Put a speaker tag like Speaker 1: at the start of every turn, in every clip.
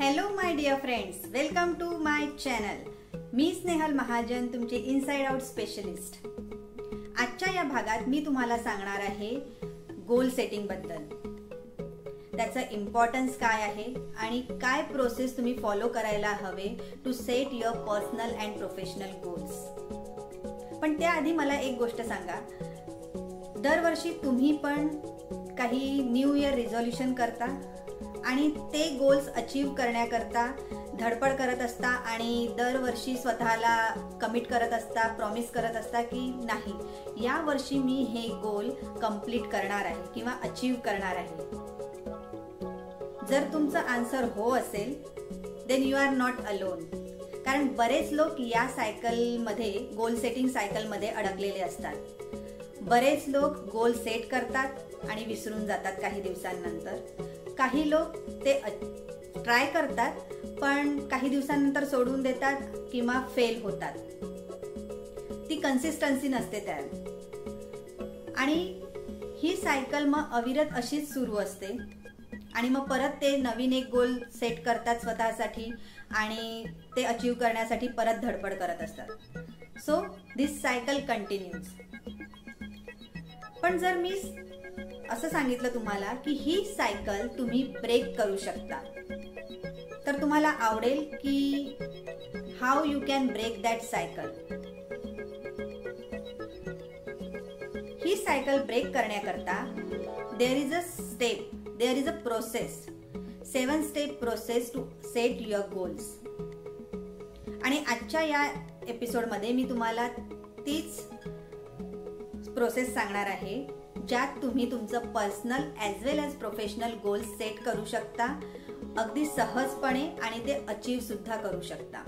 Speaker 1: Hello my dear friends welcome to my channel मी स्नेहल महाजन तुमचे inside out specialist आजच्या या भागात मी तुम्हाला सांगणार आहे गोल सेटिंगबद्दल. त्याचं इम्पॉर्टन्स काय आहे आणि काय प्रोसेस तुम्ही फॉलो करायला हवे to set your personal and professional goals पण त्याआधी मला एक गोष्ट सांगा. दरवर्षी तुम्ही पण काही न्यू इयर रिझॉल्युशन करता? आणि ते गोल्स अचीव करण्याकरता धडपड करत असता आणि दरवर्षी स्वतःला कमिट करत असता प्रॉमिस करत असता की नाही या वर्षी मी हे गोल कंप्लीट करणार आहे किंवा अचीव करणार आहे. जर तुमचं आन्सर हो असेल then you are not alone कारण बरेच लोक या सायकलमध्ये गोल सेटिंग सायकलमध्ये अडकलेले असतात. बरेच लोक गोल सेट करतात आणि विसरून जातात काही दिवसांनंतर. काही लोक ते ट्राय करतात पण काही दिवसांनंतर सोडून देतात किंवा फेल होतात. ती कन्सिस्टन्सी नसते त्यात. आणि ही सायकल मग अविरत अशीच सुरू असते. आणि मग परत ते नवीन एक गोल सेट करतात स्वतःसाठी आणि ते अचीव करण्यासाठी परत धडपड करत असतात. सो दिस सायकल कंटिन्यूज पण जर मी असं सांगितलं तुम्हाला की ही सायकल तुम्ही ब्रेक करू शकता. तर तुम्हाला आवडेल की how you can break that cycle he cycle break करण्याकरता there is a step there is a process seven step process to set your goals आणि आजच्या या एपिसोडमध्ये मी तुम्हाला तीच प्रोसेस सांगणार आहे. ज्यात तुम्ही तुमचं personal as well as professional goals set करू शकता. अगदी सहजपणे आणि ते अचीव सुद्धा करू शकता.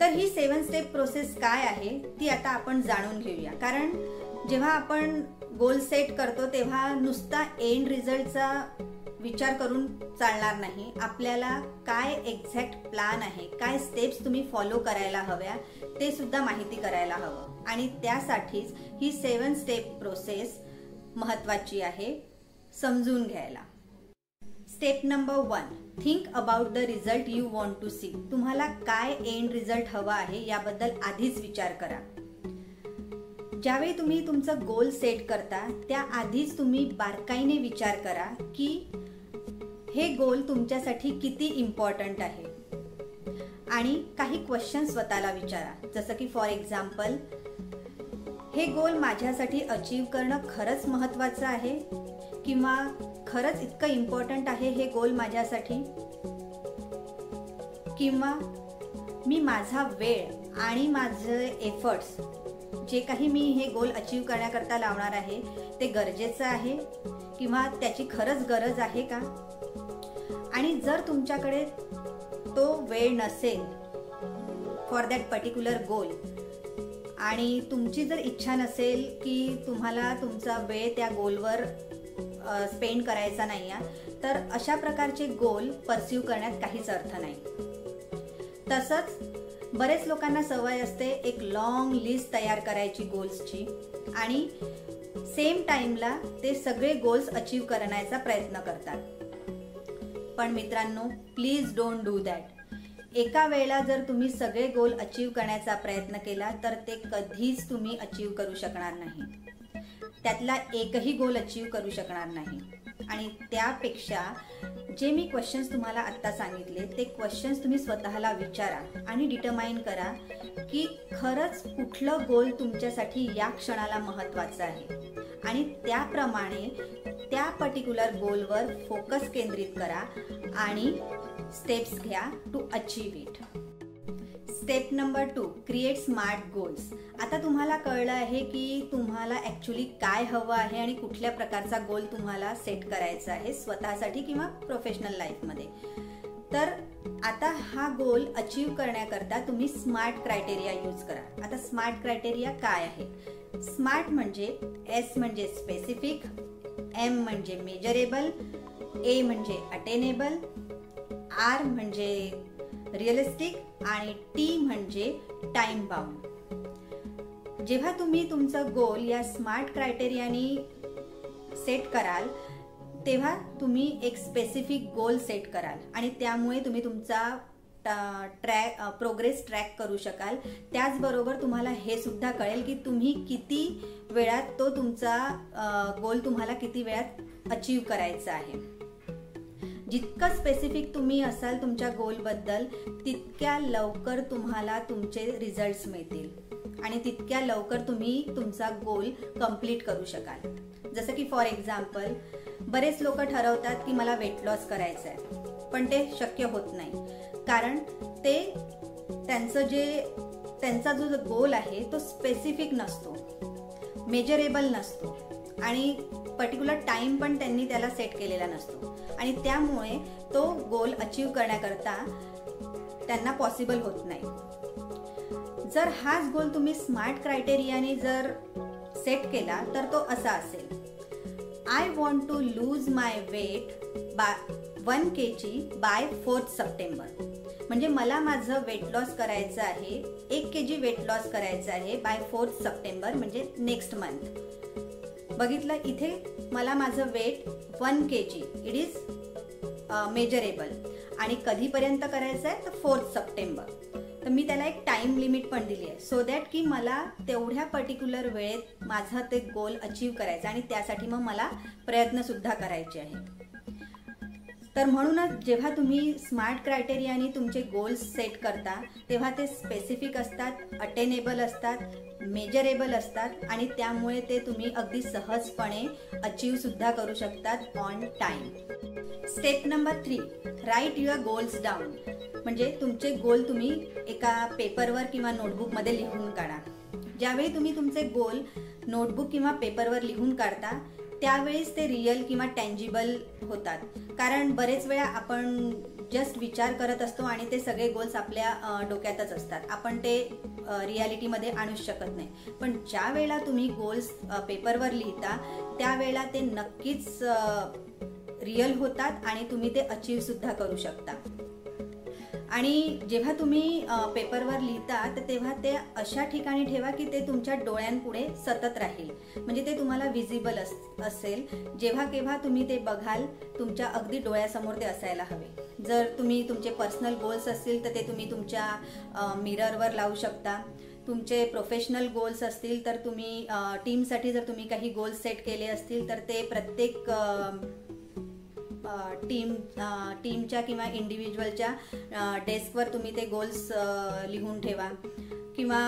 Speaker 1: तर ही सेवन स्टेप प्रोसेस काय आहे ती आता आपण जाणून घेऊया. कारण जेव्हा आपण गोल सेट करतो तेव्हा नुसता एंड रिझल्टचा विचार करून चालणार नाही. आपल्याला काय एक्झॅक्ट प्लान आहे काय स्टेप्स तुम्ही फॉलो करायला हव्या ते सुद्धा माहिती करायला हवं. आणि त्यासाठीच ही सेवन स्टेप प्रोसेस महत्वाची आहे समजून घ्यायला. Step number one think about the result you want to see तुम्हाला काय एंड रिझल्ट हवा आहे याबद्दल आधीच विचार करा. ज्यावेळी तुम्ही तुमचं गोल सेट करता त्या आधीच तुम्ही बारकाईने विचार करा की हे गोल तुमच्यासाठी किती इम्पॉर्टंट आहे? आणि काही क्वेश्चन स्वतःला विचारा. जसं की फॉर एक्झाम्पल हे गोल माझ्यासाठी अचीव करणं खरंच महत्त्वाचं आहे? किंवा खरंच इतकं इम्पॉर्टंट आहे हे गोल माझ्यासाठी? किंवा मी माझा वेळ आणि माझे एफर्ट्स जे काही मी हे गोल अचीव करण्याकरता लावणार आहे ते गरजेचं आहे? किंवा त्याची खरंच गरज आहे का? आणि जर तुमच्याकडे तो वेळ नसेल फॉर दॅट पर्टिक्युलर गोल आणि तुमची जर इच्छा नसेल की तुम्हाला तुमचा वेळ त्या गोलवर स्पेंड करायचा नाही आहे तर अशा प्रकारचे गोल परस्यू करण्यात काहीच अर्थ नाही. तसंच बरेच लोकांना सवय असते एक लॉंग लिस्ट तयार करायची गोल्सची आणि सेम टाईमला ते सगळे गोल्स अचीव करण्याचा प्रयत्न करतात. पण मित्रांनो प्लीज डोंट डू दॅट एका वेळेला जर तुम्ही सगळे गोल अचीव करण्याचा प्रयत्न केला तर ते कधीच तुम्ही अचीव करू शकणार नाही. त्यातला एकही गोल अचीव करू शकणार नाही. आणि त्यापेक्षा जे मी क्वेश्चन्स तुम्हाला आत्ता सांगितले ते क्वेश्चन्स तुम्ही स्वतःला विचारा आणि डिटरमाइन करा की खरंच कुठलं गोल तुमच्यासाठी या क्षणाला महत्वाचं आहे. आणि त्याप्रमाणे त्या पर्टिक्युलर गोलवर फोकस केंद्रित करा आणि स्टेप्स घ्या to achieve it step number two create smart goals आता तुम्हाला कळलं आहे की तुम्हाला ॲक्च्युली काय हवं आहे आणि कुठल्या प्रकारचा गोल तुम्हाला सेट करायचा आहे स्वतःसाठी किंवा प्रोफेशनल लाईफमध्ये तर आता हा गोल अचीव करण्याकरता तुम्ही स्मार्ट क्रायटेरिया यूज करा. आता स्मार्ट क्रायटेरिया काय आहे स्मार्ट म्हणजे एस म्हणजे स्पेसिफिक एम म्हणजे मेजरेबल ए म्हणजे अटेनेबल आर म्हणजे रिअलिस्टिक आणि टी म्हणजे टाइम बाउंड. जेव्हा तुम्ही तुमचं गोल या स्मार्ट क्रायटेरियानी सेट कराल तेव्हा तुम्ही एक स्पेसिफिक गोल सेट कराल आणि त्यामुळे तुम्ही तुमचा ट्रॅक प्रोग्रेस ट्रॅक करू शकाल. त्याचबरोबर तुम्हाला हे सुद्धा कळेल की तुम्ही किती वेळात तो तुमचा गोल तुम्हाला किती वेळात अचीव करायचा आहे. जितकं स्पेसिफिक तुम्ही असाल तुमच्या गोलबद्दल तितक्या लवकर तुम्हाला तुमचे रिझल्ट्स मिळतील. आणि तितक्या लवकर तुम्ही तुमचा गोल कंप्लीट करू शकाल. जसं की फॉर एक्झाम्पल बरेच लोक ठरवतात की मला वेट लॉस करायचं आहे पण ते शक्य होत नाही. कारण ते त्यांचं जे त्यांचा जो गोल आहे तो स्पेसिफिक नसतो. मेजरेबल नसतो. आणि पर्टिक्युलर टाइम पण त्यांनी त्याला सेट केलेला नसतो. आणि त्यामुळे तो गोल अचीव करण्याकरता त्यांना पॉसिबल होत नाही. जर हाच गोल तुम्ही स्मार्ट क्रायटेरियाने जर सेट केला तर तो असा असेल. I want to lose my weight by one K G by fourth September. म्हणजे मला माझं वेट लॉस करायचं आहे एक के जी वेट लॉस करायचं आहे बाय फोर्थ सप्टेंबर म्हणजे नेक्स्ट मंथ बघितलं इथे मला माझं weight one K G it is measurable आणि कधीपर्यंत करायचं आहे तर फोर्थ सप्टेंबर. तर मी त्याला एक टाईम लिमिट पण दिली आहे सो दॅट की मला तेवढ्या पर्टिक्युलर वेळेत माझं ते गोल अचीव करायचं आणि त्यासाठी मग मला प्रयत्नसुद्धा करायचे आहेत तर म्हणूनच जेव्हा तुम्ही स्मार्ट क्रायटेरियाने तुमचे गोल्स सेट करता तेव्हा ते स्पेसिफिक असतात अटेनेबल असतात मेजरेबल असतात आणि त्यामुळे ते तुम्ही अगदी सहजपणे अचीवसुद्धा करू शकतात on time step number three write your goals down म्हणजे तुमचे गोल तुम्ही एका पेपरवर किंवा नोटबुकमध्ये लिहून काढा. ज्यावेळी तुम्ही तुमचे गोल नोटबुक किंवा पेपरवर लिहून काढता त्यावेळेस ते रिअल किंवा टँजिबल होतात. कारण बरेच वेळा आपण जस्ट विचार करत असतो आणि ते सगळे गोल्स आपल्या डोक्यातच असतात. आपण ते रियालिटीमध्ये आणूच शकत नाही. पण ज्या वेळेला तुम्ही गोल्स पेपरवर लिहिता त्यावेळेला ते नक्कीच रिअल होतात आणि तुम्ही ते अचीव सुद्धा करू शकता. आणि जेव्हा तुम्ही पेपरवर लिहिता तर तेव्हा ते अशा ठिकाणी ठेवा की ते तुमच्या डोळ्यांपुढे सतत राहील. म्हणजे ते तुम्हाला विजिबल अस असेल. जेव्हा केव्हा तुम्ही ते बघाल तुमच्या अगदी डोळ्यासमोर ते असायला हवे. जर तुम्ही तुमचे पर्सनल गोल्स असतील तर ते तुम्ही तुमच्या मिररवर लावू शकता. तुमचे प्रोफेशनल गोल्स असतील तर तुम्ही टीमसाठी जर तुम्ही काही गोल्स सेट केले असतील तर ते प्रत्येक टीम टीमच्या किंवा इंडिव्हिज्युअलच्या डेस्कवर तुम्ही ते गोल्स लिहून ठेवा. किंवा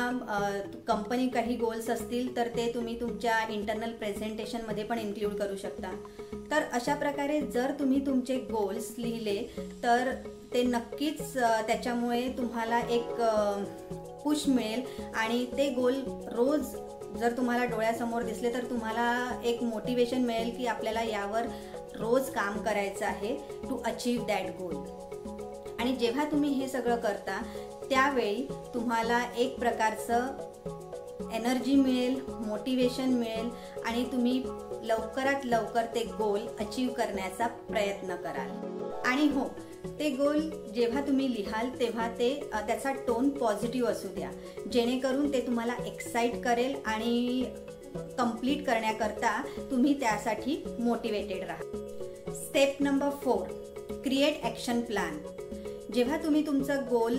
Speaker 1: कंपनी काही गोल्स असतील तर ते तुम्ही तुमच्या इंटरनल प्रेझेंटेशनमध्ये पण इन्क्ल्यूड करू शकता. तर अशा प्रकारे जर तुम्ही तुमचे गोल्स लिहिले तर ते नक्कीच त्याच्यामुळे तुम्हाला एक पुश मिळेल. आणि ते गोल रोज जर तुम्हाला डोळ्यासमोर दिसले तर तुम्हाला एक मोटिवेशन मिळेल की आपल्याला यावर रोज काम करायचं आहे टू अचीव दॅट गोल आणि जेव्हा तुम्ही हे सगळं करता त्यावेळी तुम्हाला एक प्रकारचं एनर्जी मिळेल मोटिवेशन मिळेल आणि तुम्ही लवकरात लवकर ते गोल अचीव करण्याचा प्रयत्न कराल. आणि हो ते गोल जेव्हा तुम्ही लिहाल तेव्हा ते त्याचा टोन पॉझिटिव्ह असू द्या. जेणेकरून ते तुम्हाला एक्साइट करेल आणि कंप्लीट करण्याकरता तुम्ही त्यासाठी मोटिवेटेड राहा step number four create action plan जेव्हा तुम्ही तुमचं गोल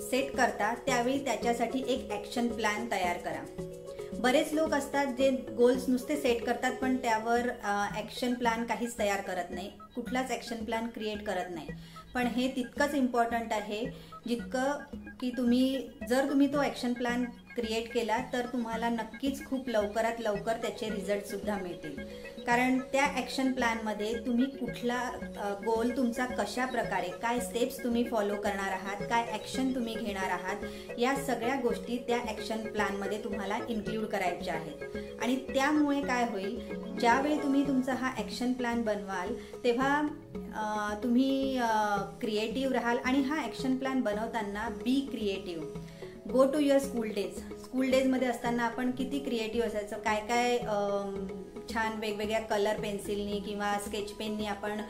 Speaker 1: सेट करता त्यावेळी त्याच्यासाठी एक ॲक्शन प्लॅन तयार करा. बरेच लोक असतात जे गोल्स नुसते सेट करतात पण त्यावर ॲक्शन प्लॅन काहीच तयार करत नाही. कुठलाच ॲक्शन प्लॅन क्रिएट करत नाही. पण हे तितकंच इम्पॉर्टंट आहे जितकं की तुम्ही जर तुम्ही तो ॲक्शन प्लॅन क्रिएट केला तर तुम्हाला नक्कीच खूप लवकरात लवकर त्याचे रिझल्टसुद्धा मिळतील. कारण त्या ॲक्शन प्लॅनमध्ये तुम्ही कुठला गोल तुमचा कशा प्रकारे काय स्टेप्स तुम्ही फॉलो करणार आहात काय ॲक्शन तुम्ही घेणार आहात या सगळ्या गोष्टी त्या ॲक्शन प्लॅनमध्ये तुम्हाला इन्क्ल्यूड करायच्या आहेत. आणि त्यामुळे काय होईल ज्यावेळी तुम्ही तुमचा हा ॲक्शन प्लॅन बनवाल तेव्हा तुम्ही क्रिएटिव्ह राहाल आणि हा ॲक्शन प्लॅन बनवताना be creative go to your school days school डेजमध्ये असताना आपण किती क्रिएटिव्ह असायचं? काय काय छान वेगवेगळ्या कलर पेन्सिलनी किंवा स्केच पेननी आपण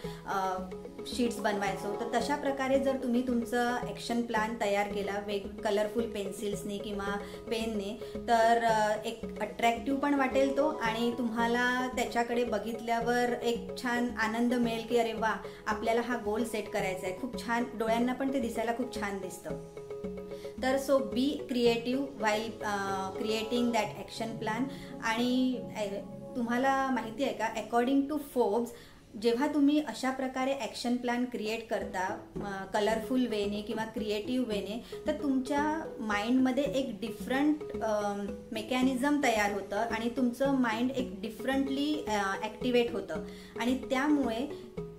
Speaker 1: शीट्स बनवायचो. तर तशा प्रकारे जर तुम्ही तुमचं ॲक्शन प्लॅन तयार केला वेग कलरफुल पेन्सिल्सनी किंवा पेनने तर एक अट्रॅक्टिव्ह पण वाटेल तो आणि तुम्हाला त्याच्याकडे बघितल्यावर एक छान आनंद मिळेल की अरे वा आपल्याला हा गोल सेट करायचा आहे खूप छान डोळ्यांना पण ते दिसायला खूप छान दिसतं. तर so be creative while creating that action plan आणि eh, तुम्हाला माहिती आहे का अकॉर्डिंग टू फोब्स जेव्हा तुम्ही अशा प्रकारे ॲक्शन प्लॅन क्रिएट करता कलरफुल वेने किंवा क्रिएटिव्ह वेने तर तुमच्या माइंडमध्ये एक डिफरंट मेकॅनिझम um, तयार होतं आणि तुमचं माइंड एक डिफरंटली ॲक्टिवेट uh, होतं. आणि त्यामुळे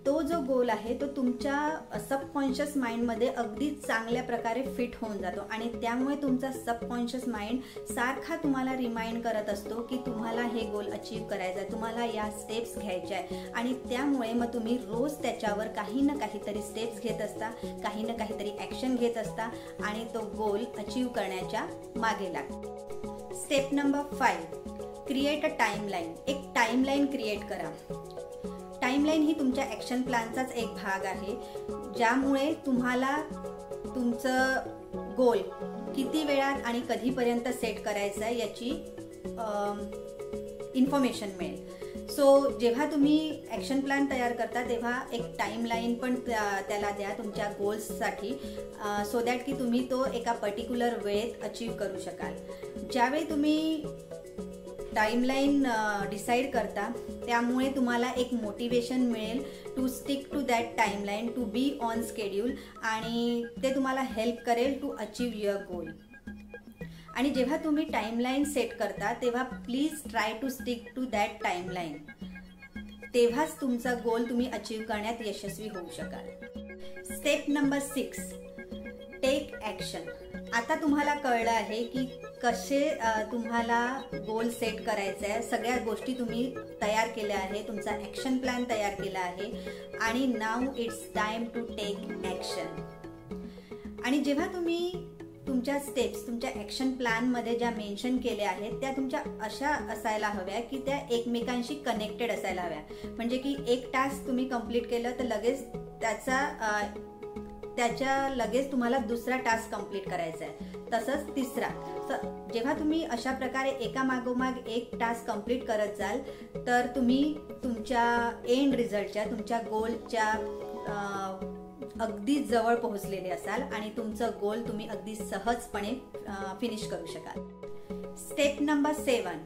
Speaker 1: तो जो गोल आहे तो तुमच्या सबकॉन्शियस माइंडमध्ये अगदी चांगल्या प्रकारे फिट होऊन जातो. आणि त्यामुळे तुमचा सबकॉन्शियस माइंड सारखा तुम्हाला रिमाइंड करत असतो की तुम्हाला हे गोल अचीव करायचं आहे तुम्हाला या स्टेप्स घ्यायच्या आहे आणि त्यामुळे मग तुम्ही रोज त्याच्यावर काही ना काहीतरी स्टेप्स घेत असता काही ना काहीतरी ॲक्शन घेत असता आणि तो गोल अचीव करण्याच्या मागे लागतो. Step number five create a timeline एक टाईमलाईन क्रिएट करा. टाईमलाईन ही तुमच्या ॲक्शन प्लॅनचाच एक भाग आहे. ज्यामुळे तुम्हाला तुमचं गोल किती वेळात आणि कधीपर्यंत सेट करायचं आहे याची इन्फॉर्मेशन मिळेल. सो जेव्हा तुम्ही ॲक्शन प्लॅन तयार करता तेव्हा एक टाईमलाईन पण त्याला द्या तुमच्या गोल्ससाठी सो दॅट की तुम्ही तो एका पर्टिक्युलर वेळेत अचीव करू शकाल. ज्यावेळी तुम्ही टाईमलाईन डिसाईड करता. त्यामुळे तुम्हाला एक मोटिवेशन मिळेल to stick to that timeline to be on schedule आणि ते तुम्हाला हेल्प करेल टू अचीव युअर गोल आणि जेव्हा तुम्ही टाईमलाईन सेट करता तेव्हा please try to stick to that timeline तेव्हाच तुमचा गोल तुम्ही अचीव करण्यात यशस्वी होऊ शकाल. Step number six take action आता तुम्हाला कळलं आहे की कसे तुम्हाला गोल सेट करायचं आहे. सगळ्या गोष्टी तुम्ही तयार केल्या आहे तुमचा ॲक्शन प्लॅन तयार केला आहे. आणि नाव it's time to take action आणि जेव्हा तुम्ही तुमच्या स्टेप्स तुमच्या ॲक्शन प्लॅनमध्ये ज्या मेन्शन केल्या आहेत त्या तुमच्या अशा असायला हव्या की त्या एकमेकांशी कनेक्टेड असायला हव्या. म्हणजे की एक टास्क तुम्ही कंप्लीट केलं तर लगेच त्याचा त्याच्या लगेच तुम्हाला दुसरा टास्क कंप्लीट करायचा आहे. तसंच तिसरा. जेव्हा तुम्ही अशा प्रकारे एका मागोमाग एक टास्क कंप्लीट करत जाल तर तुम्ही तुमच्या एंड रिझल्टच्या तुमच्या गोलच्या अगदी जवळ पोहोचलेले असाल आणि तुमचं गोल तुम्ही अगदी सहजपणे फिनिश करू शकाल. Step number seven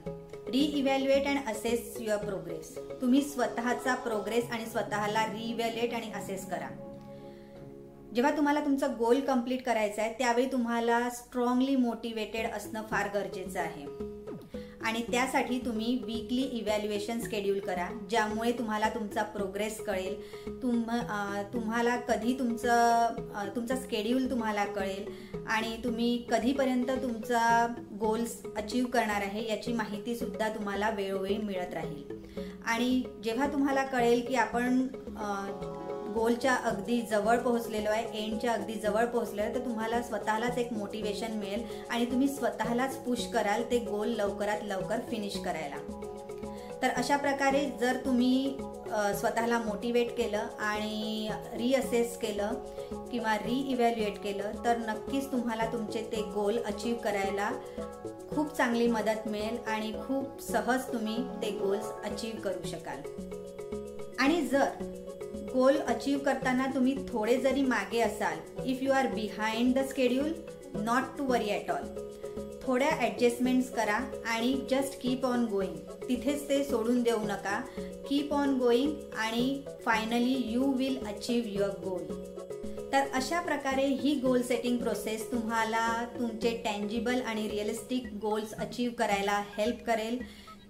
Speaker 1: evaluate and assess your progress तुम्ही स्वतःचा प्रोग्रेस आणि स्वतःला इव्हॅल्युएट आणि असेस करा. जेव्हा तुम्हाला तुमचा गोल कंप्लीट करायचा आहे त्यावेळी तुम्हाला स्ट्रॉंगली मोटिवेटेड असणं फार गरजेचं आहे. आणि त्यासाठी तुम्ही वीकली इव्हॅल्युएशन स्केड्यूल करा ज्यामुळे तुम्हाला तुमचा प्रोग्रेस कळेल. तुम तुम्हाला कधी तुमचं तुमचा स्केड्यूल तुम्हाला कळेल आणि तुम्ही कधीपर्यंत तुमचा गोल्स अचीव करणार आहे याची माहितीसुद्धा तुम्हाला वेळोवेळी मिळत राहील. आणि जेव्हा तुम्हाला कळेल की आपण गोलच्या अगदी जवळ पोहोचलेलो आहे एंडच्या अगदी जवळ पोहोचलो आहे तर तुम्हाला स्वतःलाच एक मोटिवेशन मिळेल आणि तुम्ही स्वतःलाच पुश कराल ते गोल लवकरात लवकर फिनिश करायला. तर अशा प्रकारे जर तुम्ही स्वतःला मोटिवेट केलं आणि रिअसेस केलं किंवा रिइव्हॅल्युएट केलं तर नक्कीच तुम्हाला तुमचे ते गोल अचीव करायला खूप चांगली मदत मिळेल आणि खूप सहज तुम्ही ते गोल्स अचीव करू शकाल. आणि जर गोल अचीव करताना तुम्ही थोडे जरी मागे असाल if you are behind the schedule not to worry at all थोड्या ॲडजस्टमेंट्स करा आणि जस्ट कीप ऑन गोईंग तिथेच ते सोडून देऊ नका. कीप ऑन गोईंग आणि finally you will achieve your goal तर अशा प्रकारे ही गोल सेटिंग प्रोसेस तुम्हाला तुमचे टँजिबल आणि रिअलिस्टिक गोल्स अचीव करायला हेल्प करेल.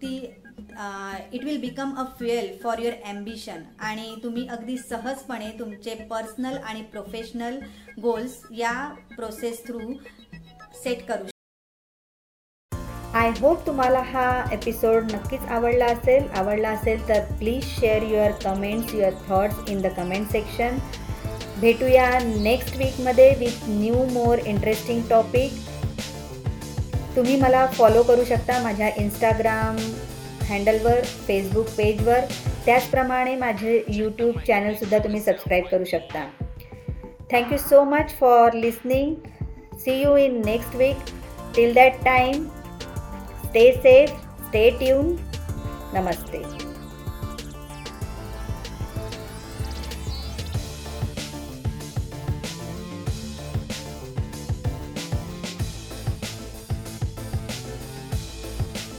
Speaker 1: ती it will become a fuel for your ambition आणि तुम्ही अगदी सहजपणे तुमचे पर्सनल आणि प्रोफेशनल गोल्स या प्रोसेस थ्रू सेट करू आय होप तुम्हाला हा एपिसोड नक्कीच आवडला असेल. आवडला असेल तर please share your comments your thoughts in the comment section भेटूया नेक्स्ट वीकमध्ये with new more interesting topic तुम्ही मला फॉलो करू शकता माझ्या इंस्टाग्राम हँडलवर फेसबुक पेजवर त्याचप्रमाणे माझे यूट्यूब चॅनलसुद्धा तुम्ही सबस्क्राईब करू शकता. Thank you so much for listening see you in next week till that time stay safe stay tune Namaste